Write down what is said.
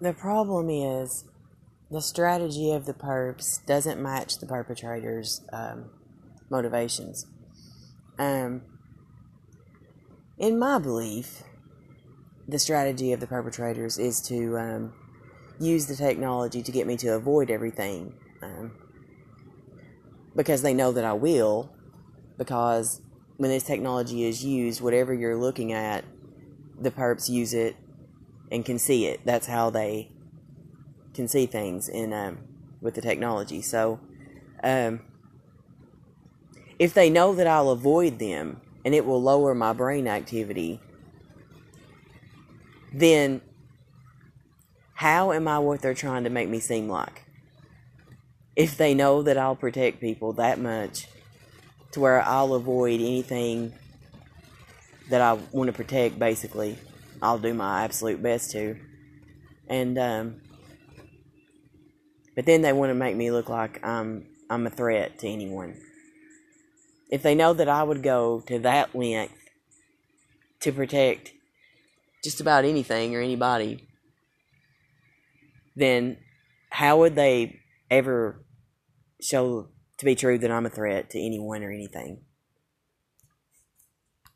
the problem is the strategy of the perps doesn't match the perpetrators' um, motivations. Um, in my belief, the strategy of the perpetrators is to um, use the technology to get me to avoid everything um, because they know that I will. Because when this technology is used, whatever you're looking at, the perps use it and can see it. That's how they can see things in um, with the technology. So, um, if they know that I'll avoid them and it will lower my brain activity, then how am I what they're trying to make me seem like? If they know that I'll protect people that much to where I'll avoid anything that I want to protect, basically, I'll do my absolute best to. And, um, but then they want to make me look like I'm, I'm a threat to anyone. If they know that I would go to that length to protect just about anything or anybody, then how would they ever show to be true that I'm a threat to anyone or anything?